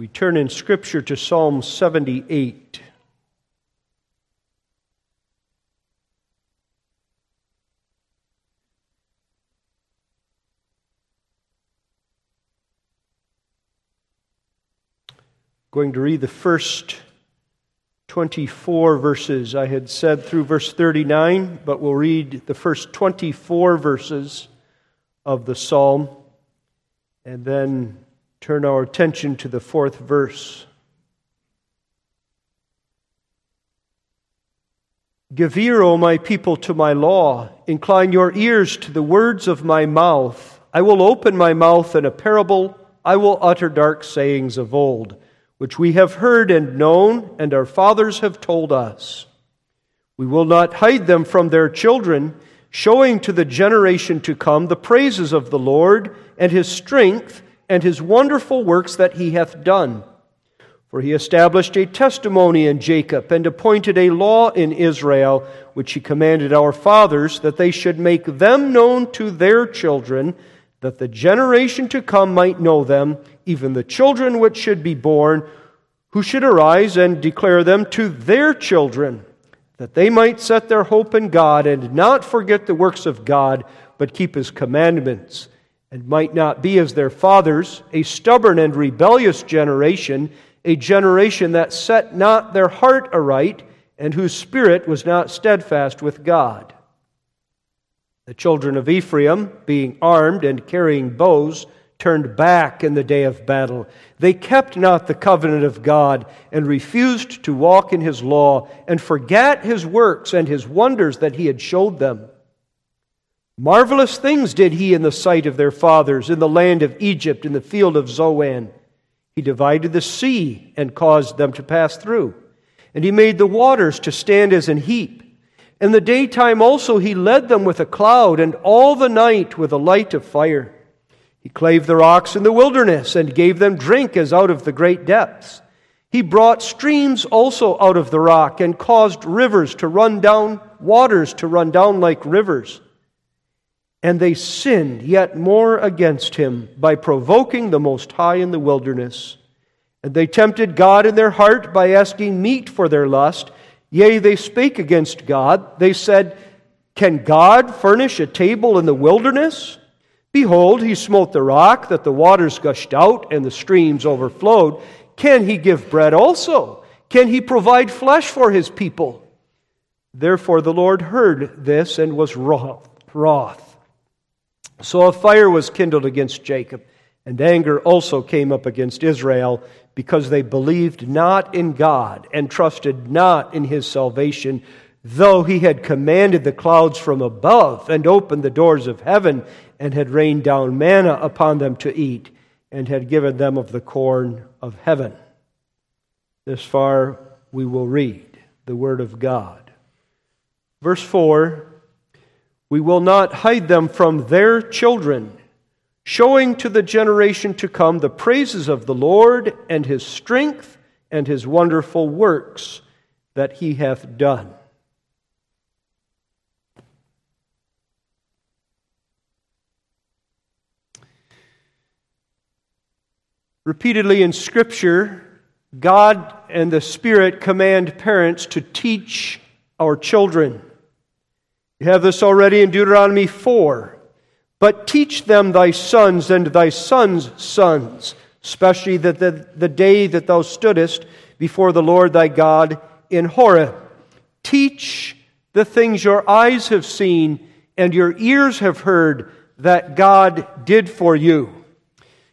We turn in Scripture to Psalm 78. Going to read the first 24 verses. I had said through verse 39, but we'll read the first 24 verses of the psalm and then turn our attention to the fourth verse. Give ear, O my people, to my law. Incline your ears to the words of my mouth. I will open my mouth in a parable. I will utter dark sayings of old which we have heard and known, and our fathers have told us. We will not hide them from their children, showing to the generation to come the praises of the Lord and his strength and his wonderful works that he hath done. For he established a testimony in Jacob and appointed a law in Israel, which he commanded our fathers, that they should make them known to their children, that the generation to come might know them even the children which should be born, who should arise and declare them to their children, that they might set their hope in God and not forget the works of God, but keep his commandments, and might not be as their fathers, a stubborn and rebellious generation, a generation that set not their heart aright, and whose spirit was not steadfast with God. The children of Ephraim, being armed and carrying bows, turned back in the day of battle. They kept not the covenant of God and refused to walk in his law and forgot his works and his wonders that he had showed them. Marvelous things did he in the sight of their fathers in the land of Egypt in the field of Zoan. He divided the sea and caused them to pass through. And he made the waters to stand as an heap. In the daytime also he led them with a cloud, and all the night with a light of fire. He clave the rocks in the wilderness and gave them drink as out of the great depths. He brought streams also out of the rock and caused rivers to run down, waters to run down like rivers. And they sinned yet more against him by provoking the Most High in the wilderness. And they tempted God in their heart by asking meat for their lust. Yea, they spake against God. They said, Can God furnish a table in the wilderness? Behold, he smote the rock, that the waters gushed out and the streams overflowed. Can he give bread also? Can he provide flesh for his people? Therefore the Lord heard this and was wroth. So a fire was kindled against Jacob, and anger also came up against Israel, because they believed not in God and trusted not in his salvation, though he had commanded the clouds from above and opened the doors of heaven and had rained down manna upon them to eat, and had given them of the corn of heaven. This far we will read the Word of God. Verse 4 We will not hide them from their children, showing to the generation to come the praises of the Lord and his strength and his wonderful works that he hath done. Repeatedly in Scripture, God and the Spirit command parents to teach our children. You have this already in Deuteronomy 4. But teach them thy sons and thy sons' sons, especially the, the, the day that thou stoodest before the Lord thy God in Horeb. Teach the things your eyes have seen and your ears have heard that God did for you.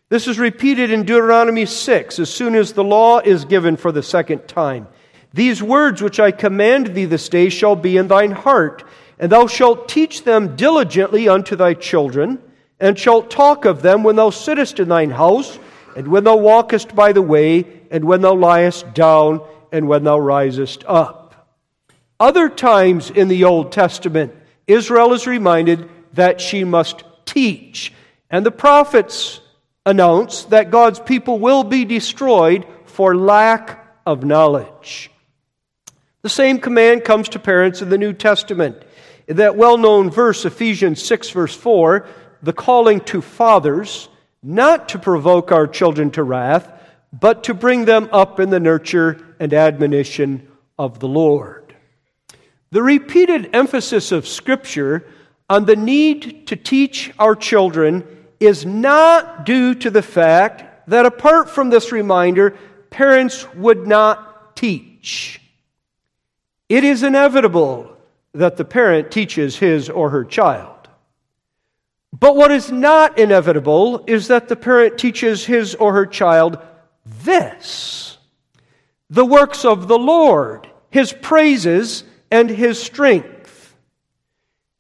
This is repeated in Deuteronomy 6 as soon as the law is given for the second time. These words which I command thee this day shall be in thine heart, and thou shalt teach them diligently unto thy children, and shalt talk of them when thou sittest in thine house, and when thou walkest by the way, and when thou liest down, and when thou risest up. Other times in the Old Testament, Israel is reminded that she must teach, and the prophets announce that God's people will be destroyed for lack of knowledge. The same command comes to parents in the New Testament. That well known verse, Ephesians 6, verse 4, the calling to fathers not to provoke our children to wrath, but to bring them up in the nurture and admonition of the Lord. The repeated emphasis of Scripture on the need to teach our children is not due to the fact that apart from this reminder, parents would not teach. It is inevitable that the parent teaches his or her child. But what is not inevitable is that the parent teaches his or her child this the works of the Lord, his praises, and his strength.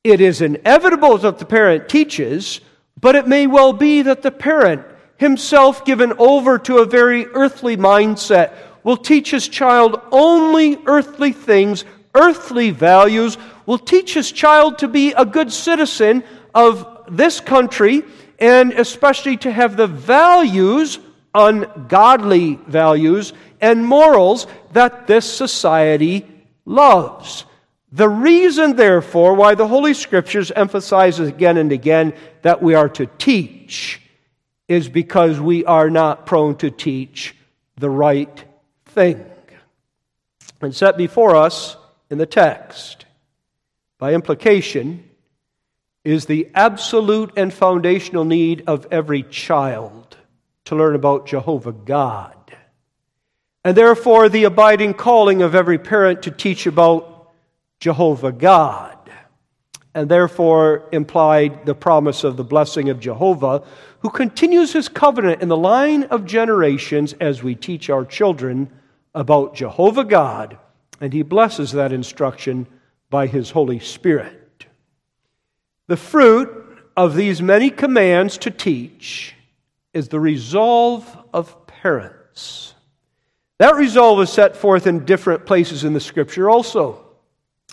It is inevitable that the parent teaches, but it may well be that the parent, himself given over to a very earthly mindset, will teach his child only earthly things, earthly values, will teach his child to be a good citizen of this country, and especially to have the values, ungodly values, and morals that this society loves. The reason, therefore, why the Holy Scriptures emphasizes again and again that we are to teach is because we are not prone to teach the right thing. And set before us in the text, by implication, is the absolute and foundational need of every child to learn about Jehovah God. And therefore, the abiding calling of every parent to teach about Jehovah God. And therefore, implied the promise of the blessing of Jehovah, who continues his covenant in the line of generations as we teach our children about Jehovah God. And he blesses that instruction by his Holy Spirit. The fruit of these many commands to teach is the resolve of parents. That resolve is set forth in different places in the scripture also.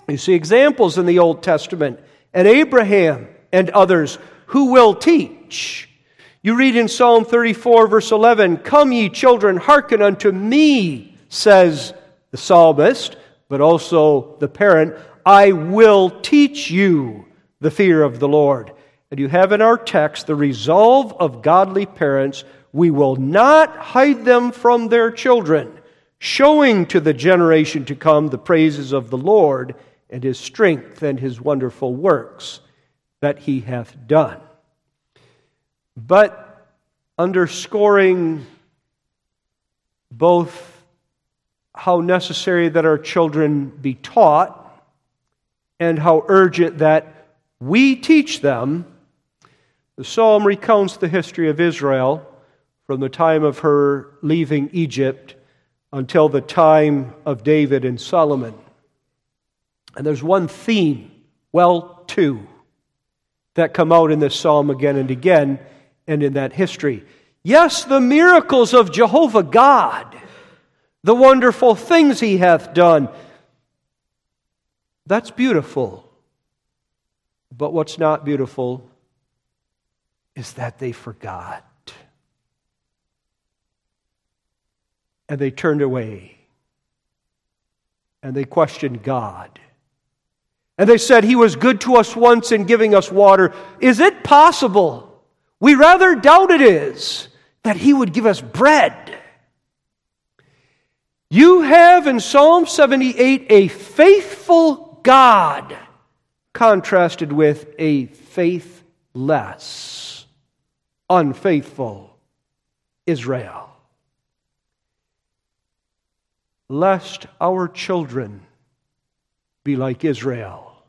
You see examples in the Old Testament and Abraham and others who will teach. You read in Psalm 34, verse 11, Come, ye children, hearken unto me, says the psalmist, but also the parent. I will teach you the fear of the Lord. And you have in our text the resolve of godly parents we will not hide them from their children, showing to the generation to come the praises of the Lord and his strength and his wonderful works that he hath done. But underscoring both how necessary that our children be taught and how urgent that we teach them, the psalm recounts the history of Israel from the time of her leaving Egypt until the time of David and Solomon. And there's one theme, well, two, that come out in this psalm again and again and in that history. Yes, the miracles of Jehovah God, the wonderful things he hath done. That's beautiful. But what's not beautiful is that they forgot. And they turned away. And they questioned God. And they said, He was good to us once in giving us water. Is it possible? We rather doubt it is that He would give us bread. You have in Psalm 78 a faithful God contrasted with a faithless, unfaithful Israel. Lest our children be like Israel,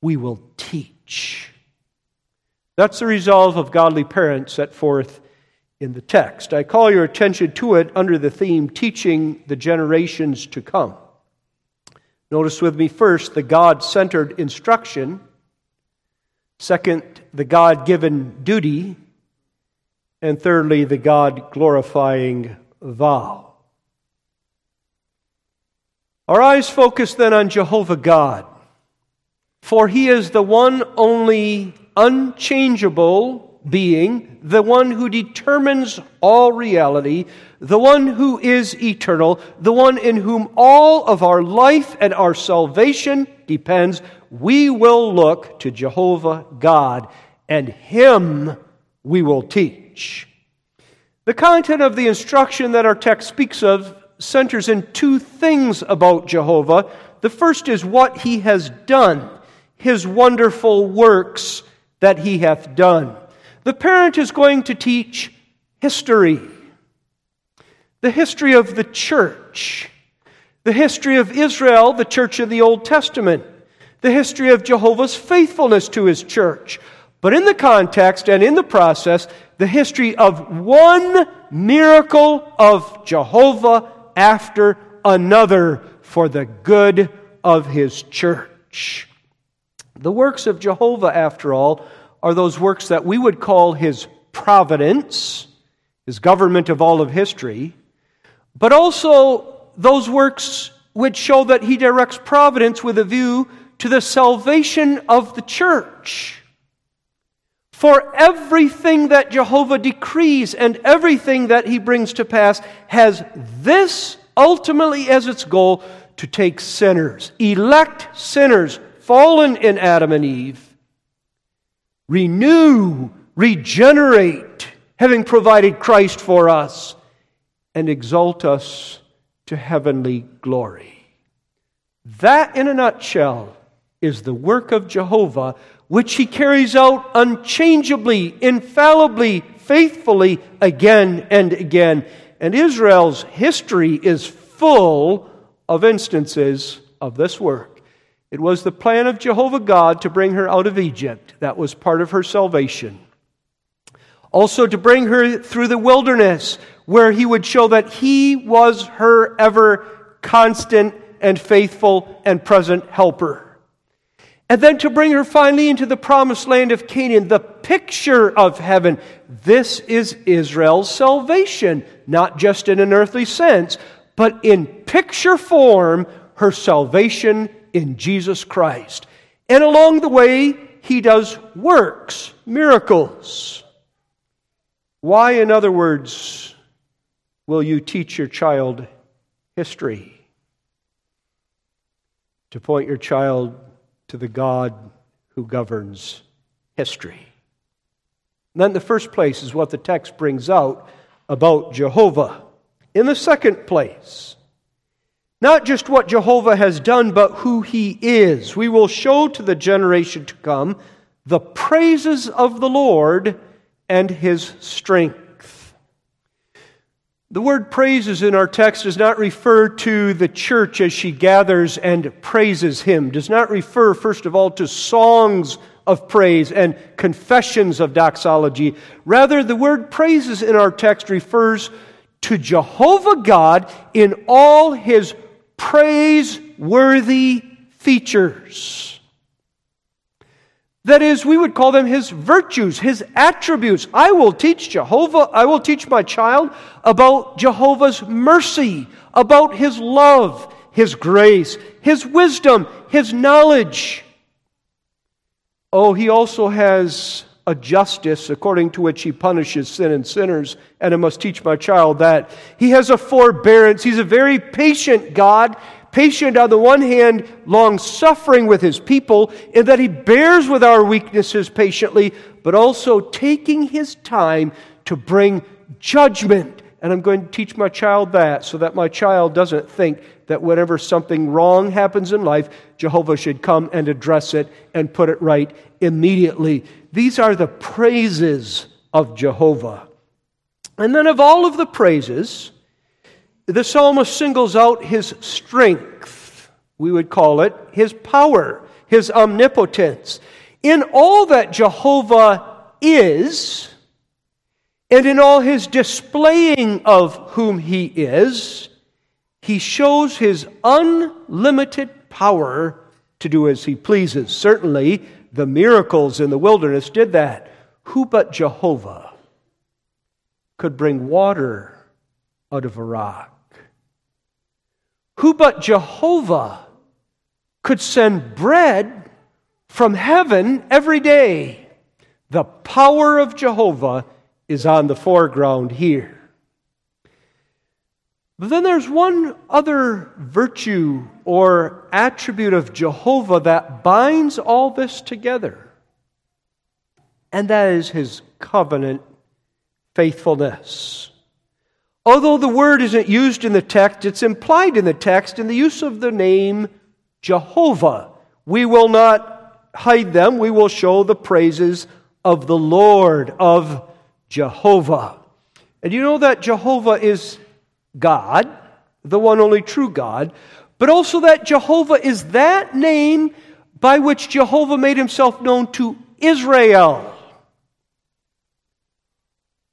we will teach. That's the resolve of godly parents set forth in the text. I call your attention to it under the theme Teaching the Generations to Come. Notice with me first the God centered instruction, second, the God given duty, and thirdly, the God glorifying vow. Our eyes focus then on Jehovah God, for he is the one only unchangeable being, the one who determines all reality, the one who is eternal, the one in whom all of our life and our salvation depends, we will look to Jehovah God, and Him we will teach. The content of the instruction that our text speaks of centers in two things about Jehovah. The first is what he has done, his wonderful works that he hath done. The parent is going to teach history, the history of the church, the history of Israel, the church of the Old Testament, the history of Jehovah's faithfulness to his church. But in the context and in the process, the history of one miracle of Jehovah after another for the good of his church. The works of Jehovah, after all, are those works that we would call his providence, his government of all of history, but also those works which show that he directs providence with a view to the salvation of the church. For everything that Jehovah decrees and everything that he brings to pass has this ultimately as its goal to take sinners, elect sinners, fallen in Adam and Eve, renew, regenerate, having provided Christ for us, and exalt us to heavenly glory. That, in a nutshell, is the work of Jehovah which he carries out unchangeably, infallibly, faithfully again and again. And Israel's history is full of instances of this work. It was the plan of Jehovah God to bring her out of Egypt. That was part of her salvation. Also, to bring her through the wilderness, where he would show that he was her ever constant and faithful and present helper and then to bring her finally into the promised land of Canaan, the picture of heaven. This is Israel's salvation, not just in an earthly sense, but in picture form, her salvation in Jesus Christ. And along the way, he does works, miracles. Why, in other words, will you teach your child history? To point your child to the God who governs history. And then the first place is what the text brings out about Jehovah. In the second place, not just what Jehovah has done, but who he is. We will show to the generation to come the praises of the Lord and his strength. The word praises in our text does not refer to the church as she gathers and praises him, does not refer, first of all, to songs of praise and confessions of doxology. Rather, the word praises in our text refers to Jehovah God in all his praiseworthy features. That is, we would call them his virtues, his attributes. I will teach Jehovah, I will teach my child about Jehovah's mercy, about his love, his grace, his wisdom, his knowledge. Oh, he also has a justice according to which he punishes sin and sinners, and I must teach my child that. He has a forbearance. He's a very patient God patient on the one hand, long suffering with his people, in that he bears with our weaknesses patiently, but also taking his time to bring judgment. And I'm going to teach my child that so that my child doesn't think that whenever something wrong happens in life, Jehovah should come and address it and put it right immediately. These are the praises of Jehovah. And then, of all of the praises, the psalmist singles out his strength, we would call it, his power, his omnipotence. In all that Jehovah is, and in all his displaying of whom he is, he shows his unlimited power to do as he pleases. Certainly, the miracles in the wilderness did that. Who but Jehovah could bring water out of a rock? Who but Jehovah could send bread from heaven every day? The power of Jehovah is on the foreground here. But then there's one other virtue or attribute of Jehovah that binds all this together, and that is his covenant faithfulness. Although the word isn't used in the text, it's implied in the text in the use of the name Jehovah. We will not hide them, we will show the praises of the Lord, of Jehovah. And you know that Jehovah is God, the one only true God, but also that Jehovah is that name by which Jehovah made himself known to Israel.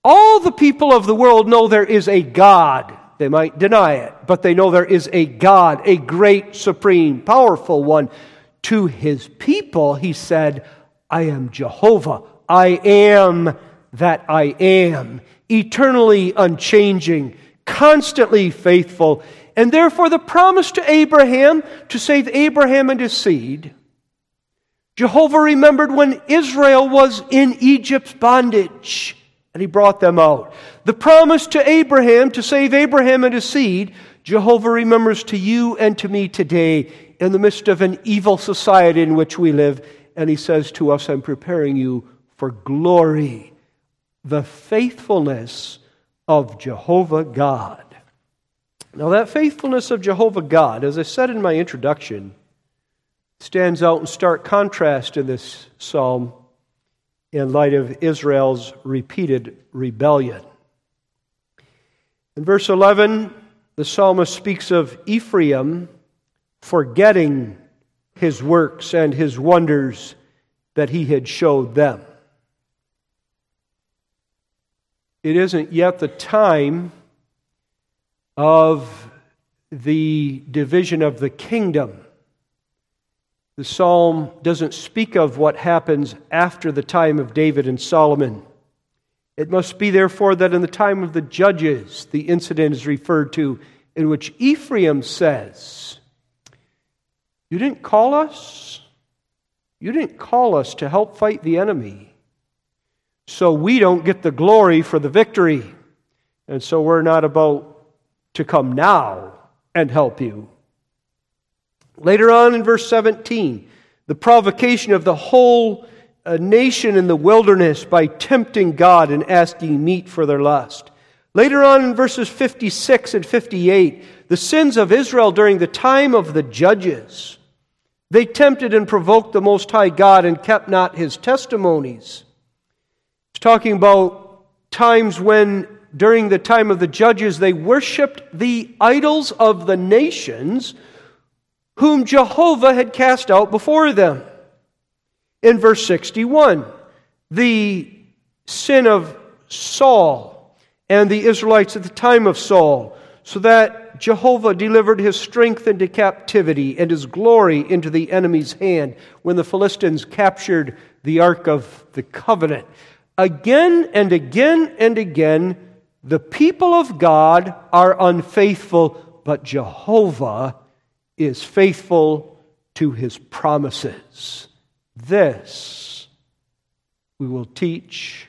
All the people of the world know there is a God. They might deny it, but they know there is a God, a great, supreme, powerful one. To his people, he said, I am Jehovah. I am that I am, eternally unchanging, constantly faithful. And therefore, the promise to Abraham to save Abraham and his seed. Jehovah remembered when Israel was in Egypt's bondage and he brought them out. The promise to Abraham to save Abraham and his seed, Jehovah remembers to you and to me today in the midst of an evil society in which we live. And he says to us, I'm preparing you for glory, the faithfulness of Jehovah God. Now, that faithfulness of Jehovah God, as I said in my introduction, stands out in stark contrast in this psalm in light of Israel's repeated rebellion. In verse 11, the psalmist speaks of Ephraim forgetting his works and his wonders that he had showed them. It isn't yet the time of the division of the kingdom. The psalm doesn't speak of what happens after the time of David and Solomon. It must be, therefore, that in the time of the judges, the incident is referred to in which Ephraim says, You didn't call us? You didn't call us to help fight the enemy. So we don't get the glory for the victory. And so we're not about to come now and help you. Later on in verse 17, the provocation of the whole uh, nation in the wilderness by tempting God and asking meat for their lust. Later on in verses 56 and 58, the sins of Israel during the time of the judges. They tempted and provoked the Most High God and kept not his testimonies. Talking about times when, during the time of the judges, they worshiped the idols of the nations whom Jehovah had cast out before them. In verse 61, the sin of Saul and the Israelites at the time of Saul, so that Jehovah delivered his strength into captivity and his glory into the enemy's hand when the Philistines captured the Ark of the Covenant. Again and again and again, the people of God are unfaithful, but Jehovah is faithful to his promises. This we will teach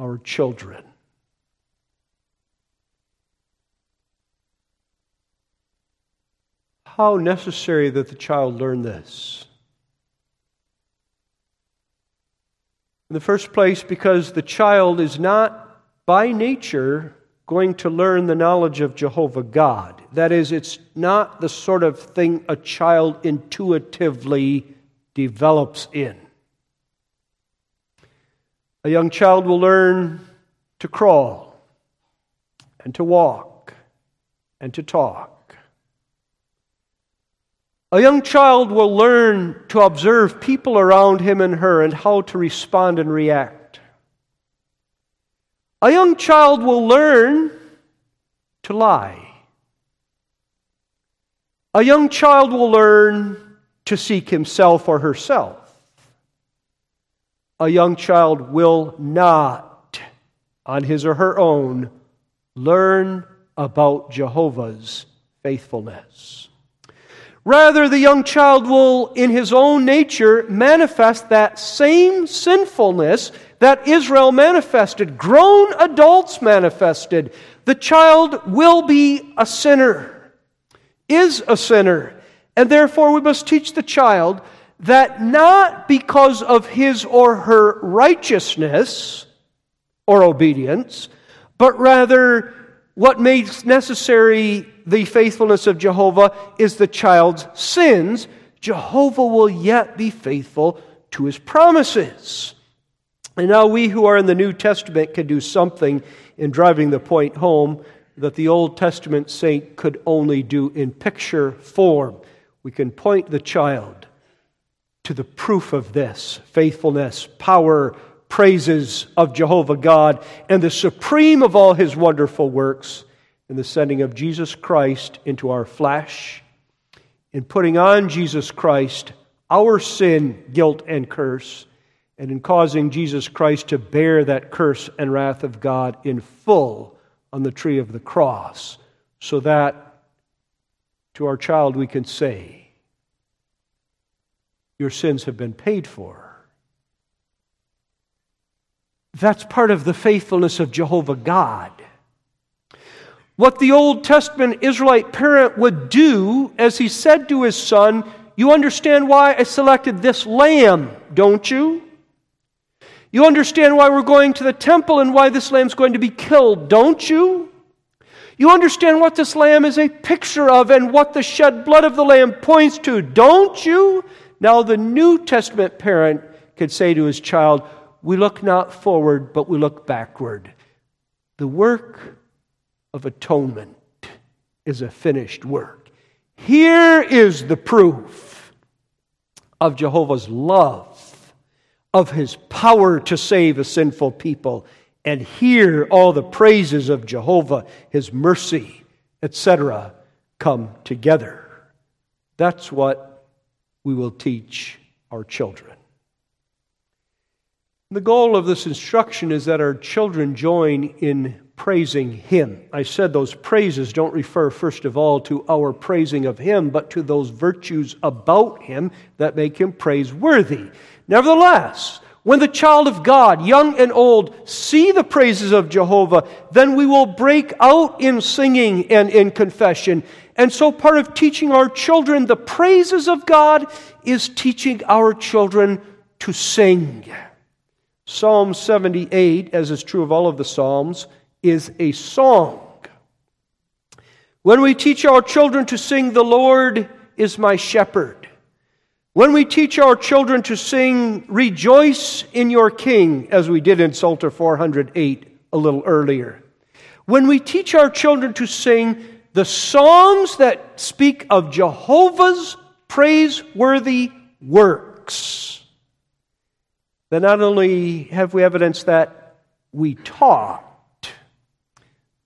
our children. How necessary that the child learn this. In the first place, because the child is not by nature going to learn the knowledge of Jehovah God. That is, it's not the sort of thing a child intuitively develops in. A young child will learn to crawl and to walk and to talk. A young child will learn to observe people around him and her and how to respond and react. A young child will learn to lie. A young child will learn to seek himself or herself. A young child will not, on his or her own, learn about Jehovah's faithfulness. Rather, the young child will, in his own nature, manifest that same sinfulness that Israel manifested, grown adults manifested. The child will be a sinner is a sinner. And therefore, we must teach the child that not because of his or her righteousness or obedience, but rather what makes necessary the faithfulness of Jehovah is the child's sins, Jehovah will yet be faithful to his promises. And now we who are in the New Testament can do something in driving the point home that the Old Testament saint could only do in picture form. We can point the child to the proof of this faithfulness, power, praises of Jehovah God, and the supreme of all his wonderful works in the sending of Jesus Christ into our flesh, in putting on Jesus Christ our sin, guilt, and curse, and in causing Jesus Christ to bear that curse and wrath of God in full on the tree of the cross, so that to our child we can say, Your sins have been paid for. That's part of the faithfulness of Jehovah God. What the Old Testament Israelite parent would do as he said to his son, You understand why I selected this lamb, don't you? You understand why we're going to the temple and why this lamb's going to be killed, don't you? You understand what this lamb is a picture of and what the shed blood of the lamb points to, don't you? Now, the New Testament parent could say to his child, We look not forward, but we look backward. The work of atonement is a finished work. Here is the proof of Jehovah's love of his power to save a sinful people and hear all the praises of Jehovah, his mercy, etc., come together. That's what we will teach our children. The goal of this instruction is that our children join in praising Him. I said those praises don't refer, first of all, to our praising of Him, but to those virtues about Him that make Him praiseworthy. Nevertheless, when the child of God, young and old, see the praises of Jehovah, then we will break out in singing and in confession. And so, part of teaching our children the praises of God is teaching our children to sing. Psalm 78, as is true of all of the Psalms, is a song. When we teach our children to sing, The Lord is my shepherd, when we teach our children to sing, Rejoice in your King, as we did in Psalter 408 a little earlier, when we teach our children to sing the songs that speak of Jehovah's praiseworthy works, then not only have we evidence that we taught,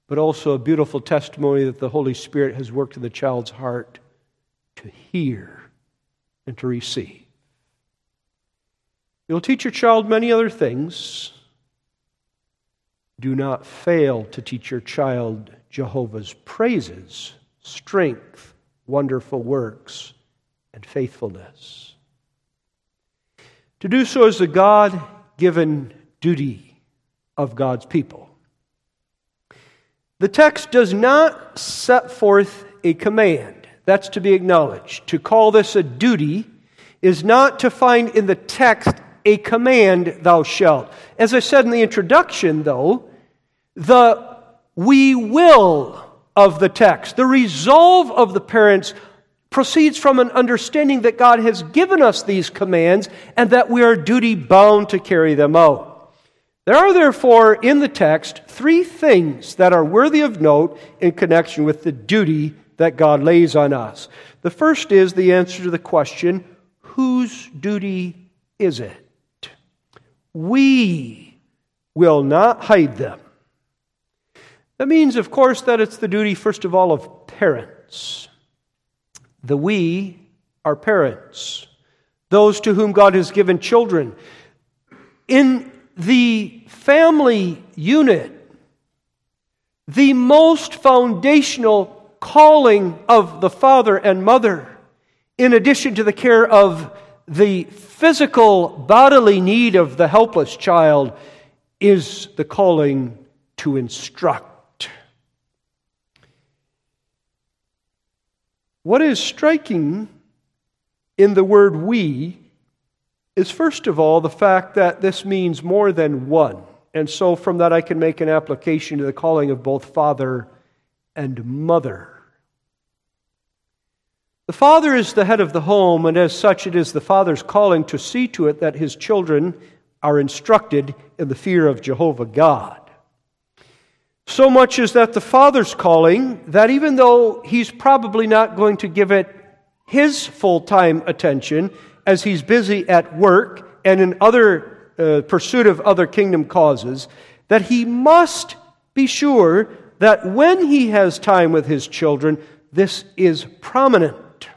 but also a beautiful testimony that the Holy Spirit has worked in the child's heart to hear and to receive. You'll teach your child many other things. Do not fail to teach your child Jehovah's praises, strength, wonderful works, and faithfulness. To do so is the God given duty of God's people. The text does not set forth a command. That's to be acknowledged. To call this a duty is not to find in the text a command, thou shalt. As I said in the introduction, though, the we will of the text, the resolve of the parents, proceeds from an understanding that God has given us these commands and that we are duty bound to carry them out. There are therefore in the text three things that are worthy of note in connection with the duty that God lays on us. The first is the answer to the question whose duty is it? We will not hide them. That means, of course, that it's the duty, first of all, of parents. The we are parents, those to whom God has given children. In the family unit, the most foundational calling of the father and mother, in addition to the care of the physical bodily need of the helpless child, is the calling to instruct. What is striking in the word we is, first of all, the fact that this means more than one. And so, from that, I can make an application to the calling of both father and mother. The father is the head of the home, and as such, it is the father's calling to see to it that his children are instructed in the fear of Jehovah God. So much is that the father's calling that even though he's probably not going to give it his full time attention as he's busy at work and in other uh, pursuit of other kingdom causes, that he must be sure that when he has time with his children, this is prominent.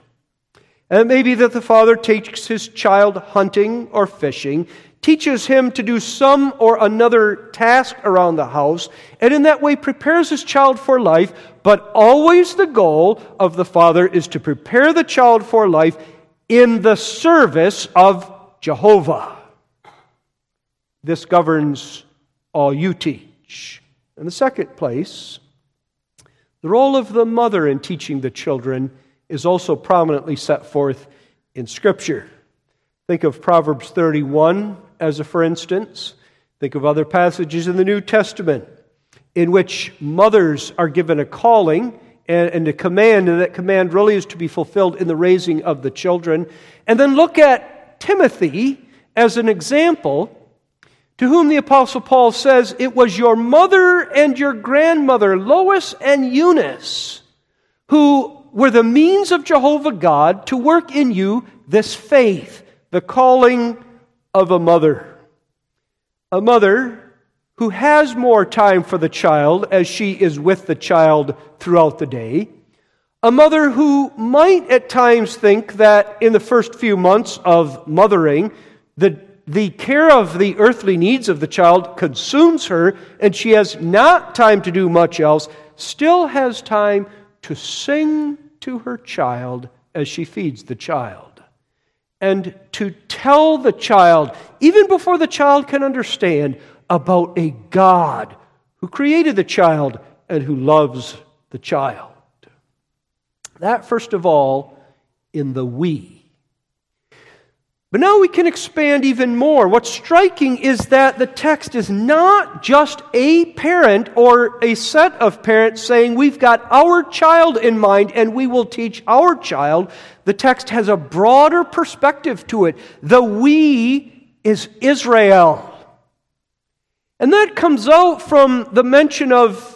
And it may be that the father takes his child hunting or fishing, teaches him to do some or another task around the house, and in that way prepares his child for life. But always the goal of the father is to prepare the child for life in the service of Jehovah. This governs all you teach. In the second place, the role of the mother in teaching the children is also prominently set forth in Scripture. Think of Proverbs 31 as a for instance. Think of other passages in the New Testament in which mothers are given a calling and, and a command, and that command really is to be fulfilled in the raising of the children. And then look at Timothy as an example to whom the Apostle Paul says, It was your mother and your grandmother, Lois and Eunice, who were the means of Jehovah God to work in you this faith, the calling of a mother. A mother who has more time for the child as she is with the child throughout the day. A mother who might at times think that in the first few months of mothering, the, the care of the earthly needs of the child consumes her and she has not time to do much else, still has time to sing to her child as she feeds the child. And to tell the child, even before the child can understand, about a God who created the child and who loves the child. That, first of all, in the we. But now we can expand even more. What's striking is that the text is not just a parent or a set of parents saying, We've got our child in mind and we will teach our child. The text has a broader perspective to it. The we is Israel. And that comes out from the mention of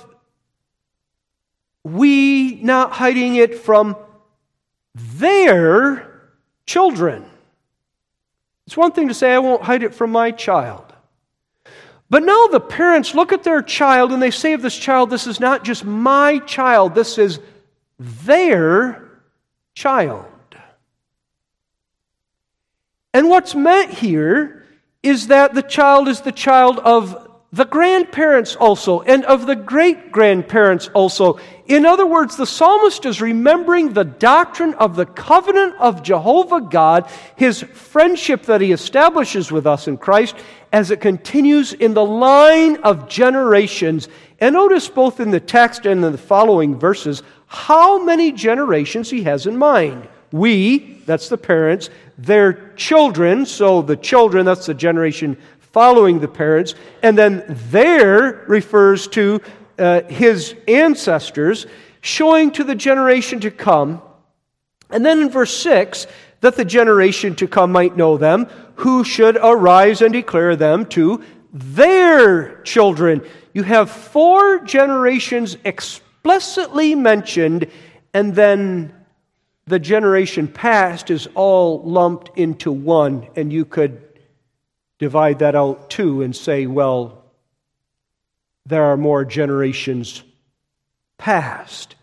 we not hiding it from their children. It's one thing to say, I won't hide it from my child. But now the parents look at their child and they say of this child, this is not just my child, this is their child. And what's meant here is that the child is the child of the grandparents also, and of the great grandparents also. In other words, the psalmist is remembering the doctrine of the covenant of Jehovah God, his friendship that he establishes with us in Christ, as it continues in the line of generations. And notice both in the text and in the following verses how many generations he has in mind. We, that's the parents, their children, so the children, that's the generation following the parents, and then there refers to uh, his ancestors, showing to the generation to come. And then in verse 6, that the generation to come might know them, who should arise and declare them to their children. You have four generations explicitly mentioned, and then the generation past is all lumped into one, and you could divide that out too and say, well, there are more generations past.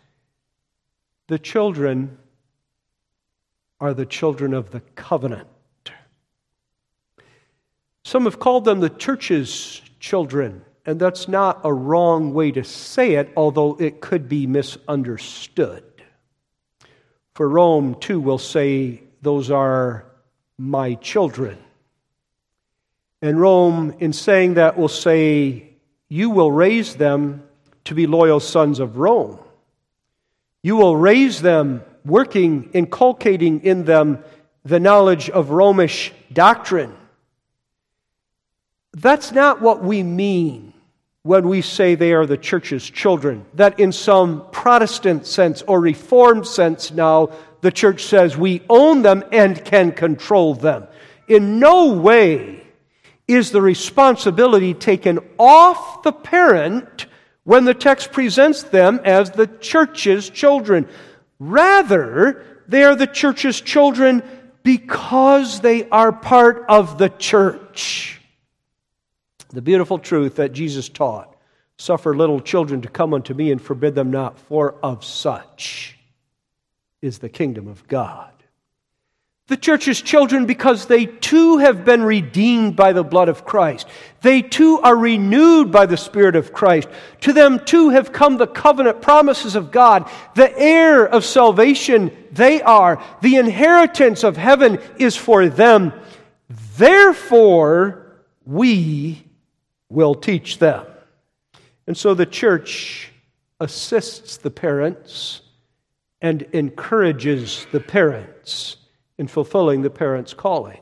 The children are the children of the covenant. Some have called them the church's children, and that's not a wrong way to say it, although it could be misunderstood. For Rome, too, will say, Those are my children. And Rome, in saying that, will say, You will raise them to be loyal sons of Rome. You will raise them working, inculcating in them the knowledge of Romish doctrine. That's not what we mean when we say they are the church's children. That in some Protestant sense or Reformed sense now, the church says we own them and can control them. In no way is the responsibility taken off the parent when the text presents them as the church's children. Rather, they are the church's children because they are part of the church. The beautiful truth that Jesus taught suffer little children to come unto me and forbid them not, for of such is the kingdom of God. The church's children because they too have been redeemed by the blood of Christ. They too are renewed by the Spirit of Christ. To them too have come the covenant promises of God. The heir of salvation they are. The inheritance of heaven is for them. Therefore, we will teach them. And so the church assists the parents and encourages the parents in fulfilling the parents' calling.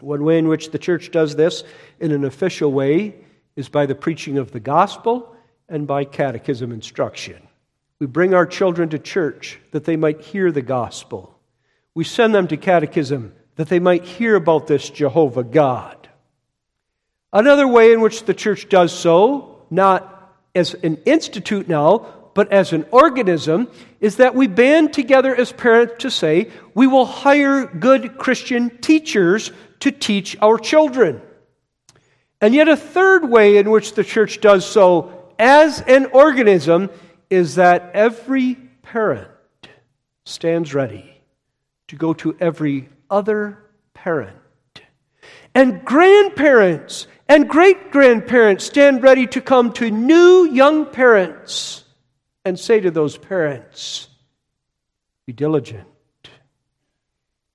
One way in which the church does this in an official way is by the preaching of the gospel and by catechism instruction. We bring our children to church that they might hear the gospel. We send them to catechism that they might hear about this Jehovah God. Another way in which the church does so, not as an institute now, but as an organism, is that we band together as parents to say, we will hire good Christian teachers to teach our children. And yet, a third way in which the church does so as an organism is that every parent stands ready to go to every other parent. And grandparents and great grandparents stand ready to come to new young parents and say to those parents, be diligent.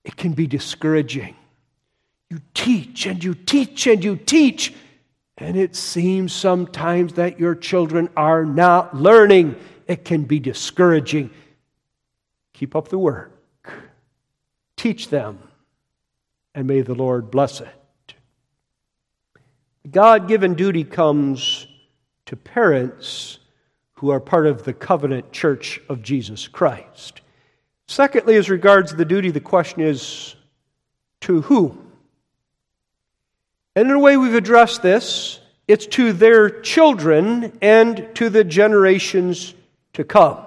It can be discouraging. You teach and you teach and you teach, and it seems sometimes that your children are not learning. It can be discouraging. Keep up the work, teach them, and may the Lord bless it. God given duty comes to parents who are part of the covenant church of Jesus Christ. Secondly, as regards the duty, the question is to who? And in a way, we've addressed this it's to their children and to the generations to come.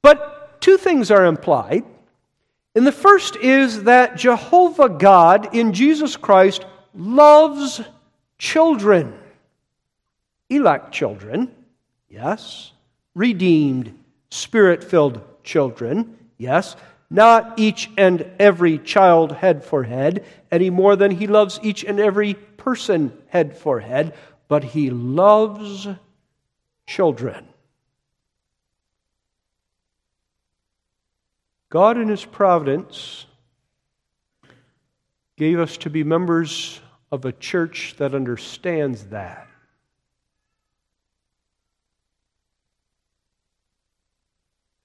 But two things are implied. And the first is that Jehovah God in Jesus Christ loves children, elect children, Yes. Redeemed, spirit filled children. Yes. Not each and every child head for head, any more than he loves each and every person head for head, but he loves children. God, in His providence, gave us to be members of a church that understands that.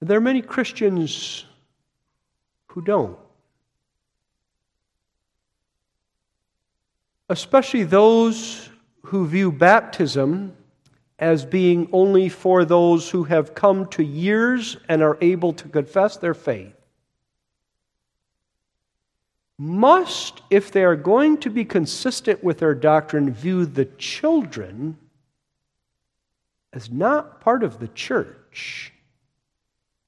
There are many Christians who don't. Especially those who view baptism as being only for those who have come to years and are able to confess their faith. Must, if they are going to be consistent with their doctrine, view the children as not part of the church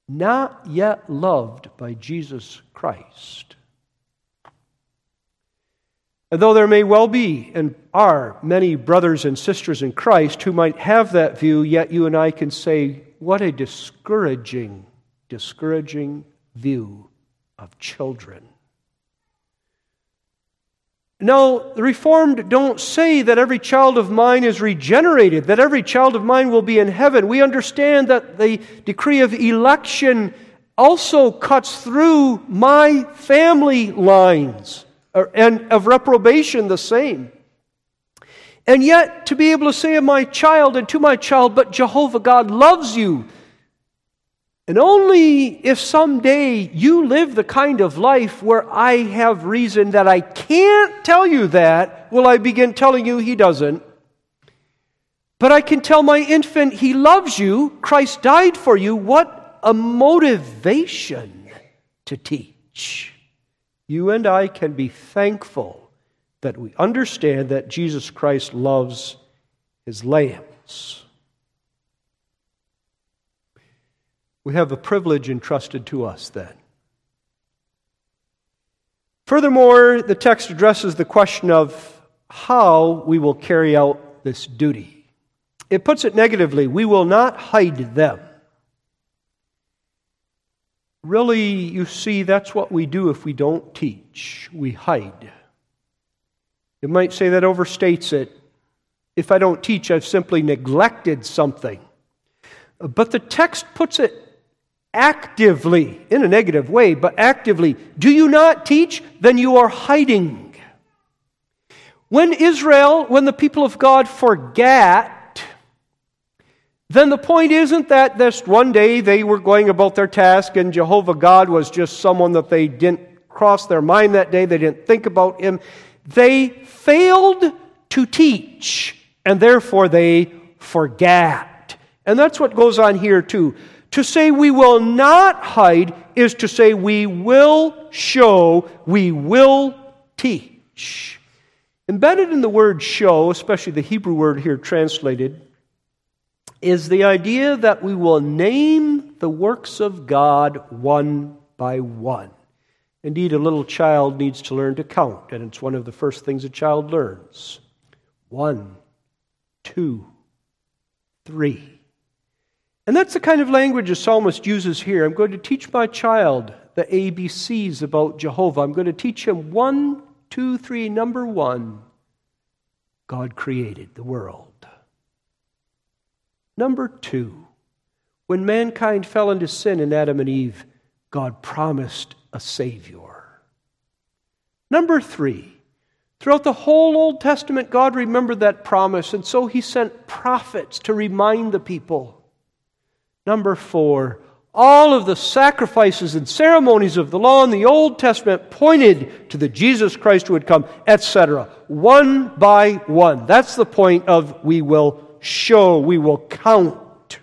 not yet loved by Jesus Christ. And though there may well be and are many brothers and sisters in Christ who might have that view, yet you and I can say, what a discouraging, discouraging view of children. No, the Reformed don't say that every child of mine is regenerated, that every child of mine will be in heaven. We understand that the decree of election also cuts through my family lines, and of reprobation the same. And yet, to be able to say of my child and to my child, but Jehovah God loves you, and only if someday you live the kind of life where I have reason that I can't tell you that will I begin telling you he doesn't. But I can tell my infant, He loves you, Christ died for you. What a motivation to teach. You and I can be thankful that we understand that Jesus Christ loves His lambs. We have a privilege entrusted to us then. Furthermore, the text addresses the question of how we will carry out this duty. It puts it negatively we will not hide them. Really, you see, that's what we do if we don't teach. We hide. You might say that overstates it. If I don't teach, I've simply neglected something. But the text puts it actively, in a negative way, but actively. Do you not teach? Then you are hiding. When Israel, when the people of God forget then the point isn't that this one day they were going about their task and Jehovah God was just someone that they didn't cross their mind that day, they didn't think about him. They failed to teach, and therefore they forget. And that's what goes on here too. To say we will not hide is to say we will show, we will teach. Embedded in the word show, especially the Hebrew word here translated, is the idea that we will name the works of God one by one. Indeed, a little child needs to learn to count, and it's one of the first things a child learns. One, two, three. And that's the kind of language a psalmist uses here. I'm going to teach my child the ABCs about Jehovah. I'm going to teach him one, two, three. Number one, God created the world. Number two, when mankind fell into sin in Adam and Eve, God promised a Savior. Number three, throughout the whole Old Testament, God remembered that promise, and so He sent prophets to remind the people. Number four, all of the sacrifices and ceremonies of the law in the Old Testament pointed to the Jesus Christ who had come, etc. One by one. That's the point of we will show, we will count.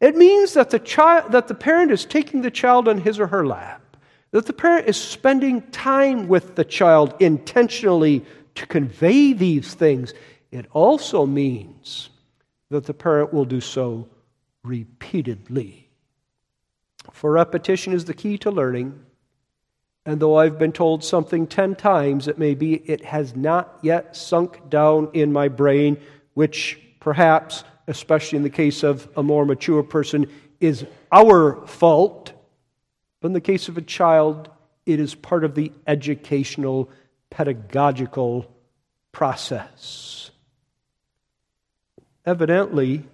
It means that the, child, that the parent is taking the child on his or her lap, that the parent is spending time with the child intentionally to convey these things. It also means that the parent will do so repeatedly. For repetition is the key to learning. And though I've been told something ten times, it may be it has not yet sunk down in my brain, which perhaps, especially in the case of a more mature person, is our fault. But in the case of a child, it is part of the educational, pedagogical process. Evidently,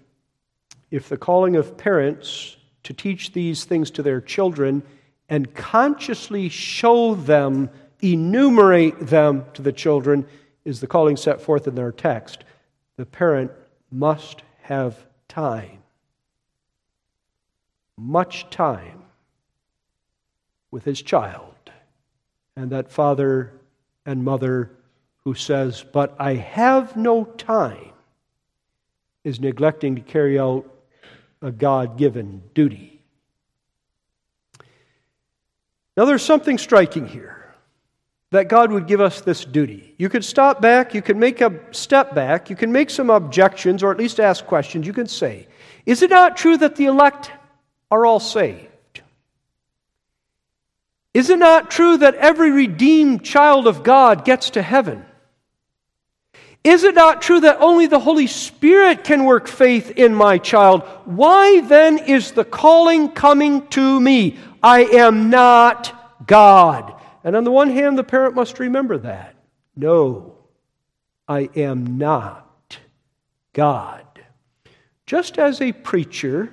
if the calling of parents to teach these things to their children and consciously show them, enumerate them to the children, is the calling set forth in their text, the parent must have time, much time with his child. And that father and mother who says, But I have no time, is neglecting to carry out a God given duty. Now, there's something striking here that God would give us this duty. You could stop back, you could make a step back, you can make some objections, or at least ask questions. You can say, Is it not true that the elect are all saved? Is it not true that every redeemed child of God gets to heaven? Is it not true that only the Holy Spirit can work faith in my child? Why then is the calling coming to me? I am not God. And on the one hand, the parent must remember that. No, I am not God. Just as a preacher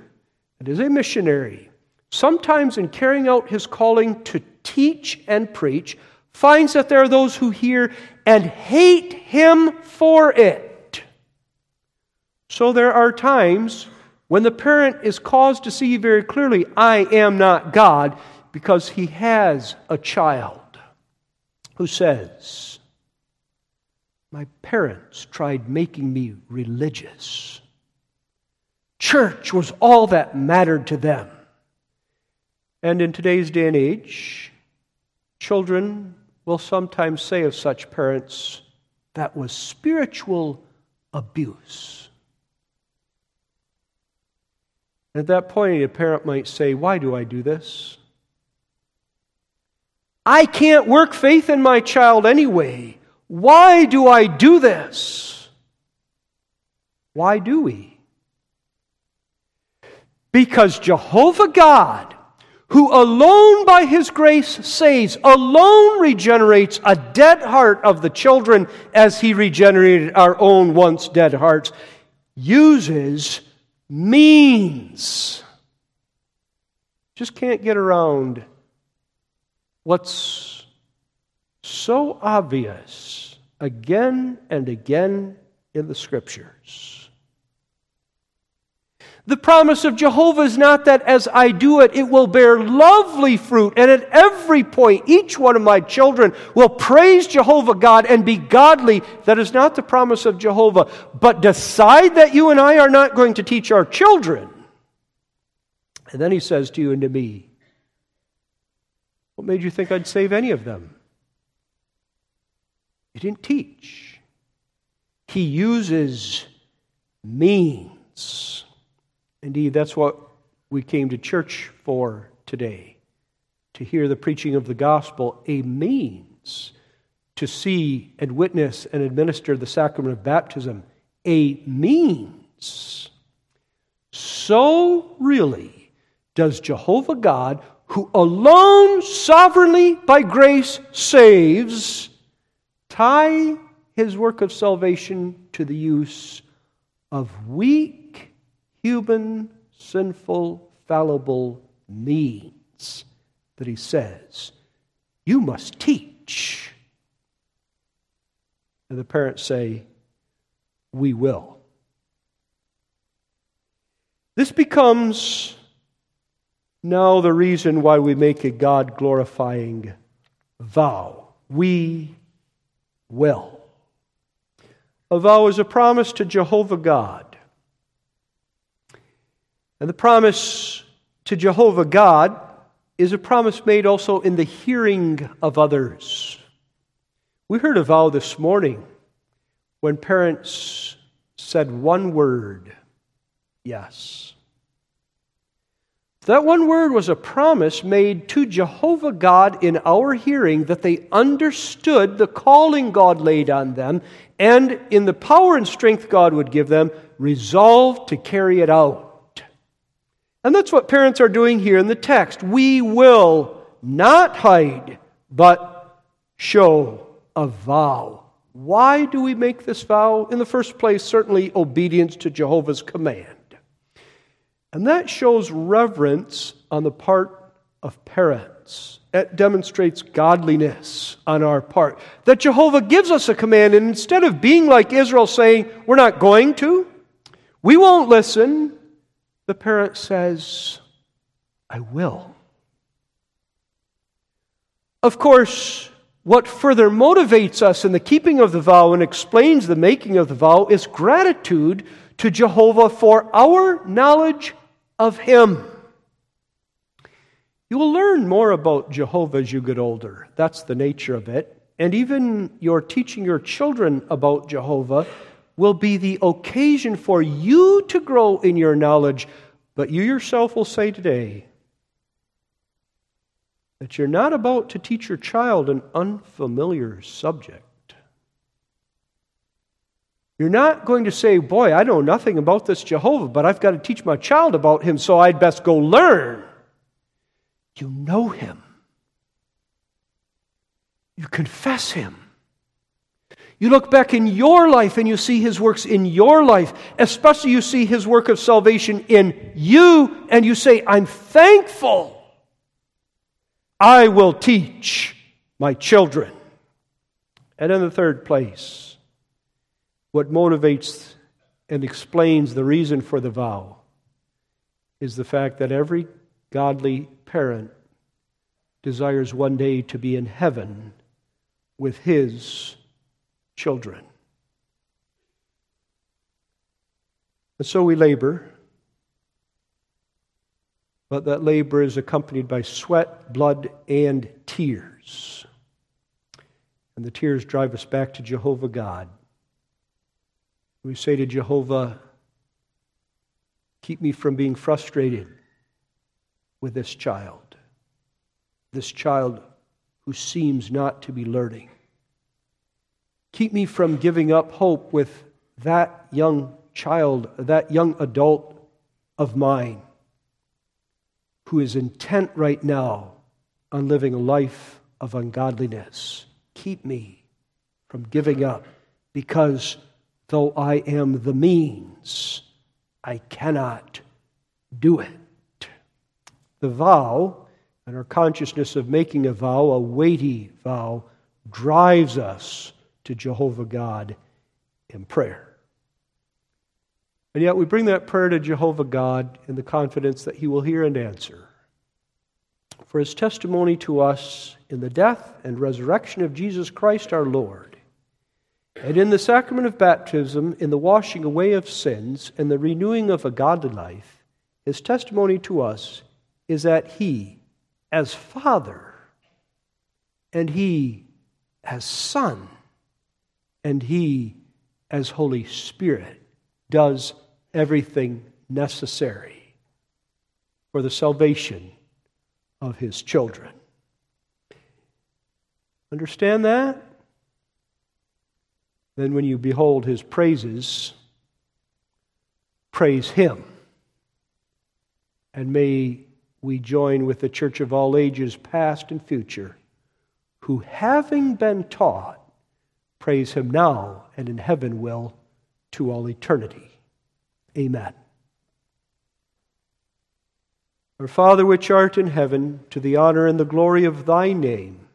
and as a missionary, sometimes in carrying out his calling to teach and preach, finds that there are those who hear and hate him for it. So there are times when the parent is caused to see very clearly, I am not God, because he has a child who says, my parents tried making me religious. Church was all that mattered to them. And in today's day and age, children will sometimes say of such parents, that was spiritual abuse. At that point, a parent might say, Why do I do this? I can't work faith in my child anyway. Why do I do this? Why do we? Because Jehovah God, who alone by his grace saves, alone regenerates a dead heart of the children as he regenerated our own once dead hearts, uses means. Just can't get around what's so obvious again and again in the scriptures. The promise of Jehovah is not that as I do it, it will bear lovely fruit. And at every point, each one of my children will praise Jehovah God and be godly. That is not the promise of Jehovah. But decide that you and I are not going to teach our children. And then he says to you and to me, What made you think I'd save any of them? He didn't teach, he uses means. Indeed, that's what we came to church for today to hear the preaching of the gospel, a means to see and witness and administer the sacrament of baptism, a means. So, really, does Jehovah God, who alone sovereignly by grace saves, tie his work of salvation to the use of weak human, sinful, fallible means that he says, You must teach. And the parents say, We will. This becomes now the reason why we make a God glorifying vow. We will. A vow is a promise to Jehovah God and the promise to Jehovah God is a promise made also in the hearing of others. We heard a vow this morning when parents said one word yes. That one word was a promise made to Jehovah God in our hearing that they understood the calling God laid on them and, in the power and strength God would give them, resolved to carry it out. And that's what parents are doing here in the text. We will not hide, but show a vow. Why do we make this vow? In the first place, certainly obedience to Jehovah's command. And that shows reverence on the part of parents. It demonstrates godliness on our part. That Jehovah gives us a command, and instead of being like Israel saying, We're not going to, we won't listen, the parent says, I will. Of course, what further motivates us in the keeping of the vow and explains the making of the vow is gratitude to Jehovah for our knowledge of Him. You will learn more about Jehovah as you get older. That's the nature of it. And even your teaching your children about Jehovah will be the occasion for you to grow in your knowledge. But you yourself will say today that you're not about to teach your child an unfamiliar subject. You're not going to say, Boy, I know nothing about this Jehovah, but I've got to teach my child about him, so I'd best go learn. You know him, you confess him. You look back in your life and you see his works in your life, especially you see his work of salvation in you, and you say, I'm thankful. I will teach my children. And in the third place, what motivates and explains the reason for the vow is the fact that every godly parent desires one day to be in heaven with his children. And so we labor, but that labor is accompanied by sweat, blood, and tears. And the tears drive us back to Jehovah God. We say to Jehovah, Keep me from being frustrated with this child, this child who seems not to be learning. Keep me from giving up hope with that young child, that young adult of mine who is intent right now on living a life of ungodliness. Keep me from giving up because though I am the means, I cannot do it. The vow and our consciousness of making a vow, a weighty vow, drives us to Jehovah God in prayer. And yet we bring that prayer to Jehovah God in the confidence that He will hear and answer. For His testimony to us in the death and resurrection of Jesus Christ our Lord, and in the sacrament of baptism, in the washing away of sins and the renewing of a godly life, His testimony to us is that He, as Father, and He, as Son, and He, as Holy Spirit, does everything necessary for the salvation of his children. Understand that? Then, when you behold his praises, praise him. And may we join with the church of all ages, past and future, who, having been taught, praise him now and in heaven will to all eternity. Amen. Our Father which art in heaven, to the honor and the glory of thy name,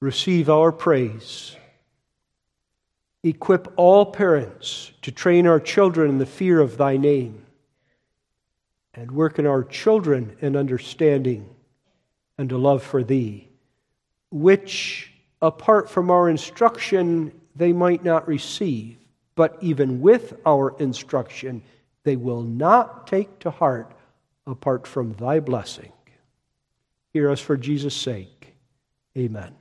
receive our praise. Equip all parents to train our children in the fear of thy name, and work in our children an understanding and a love for thee, which, apart from our instruction, they might not receive but even with our instruction, they will not take to heart apart from thy blessing. Hear us for Jesus' sake. Amen.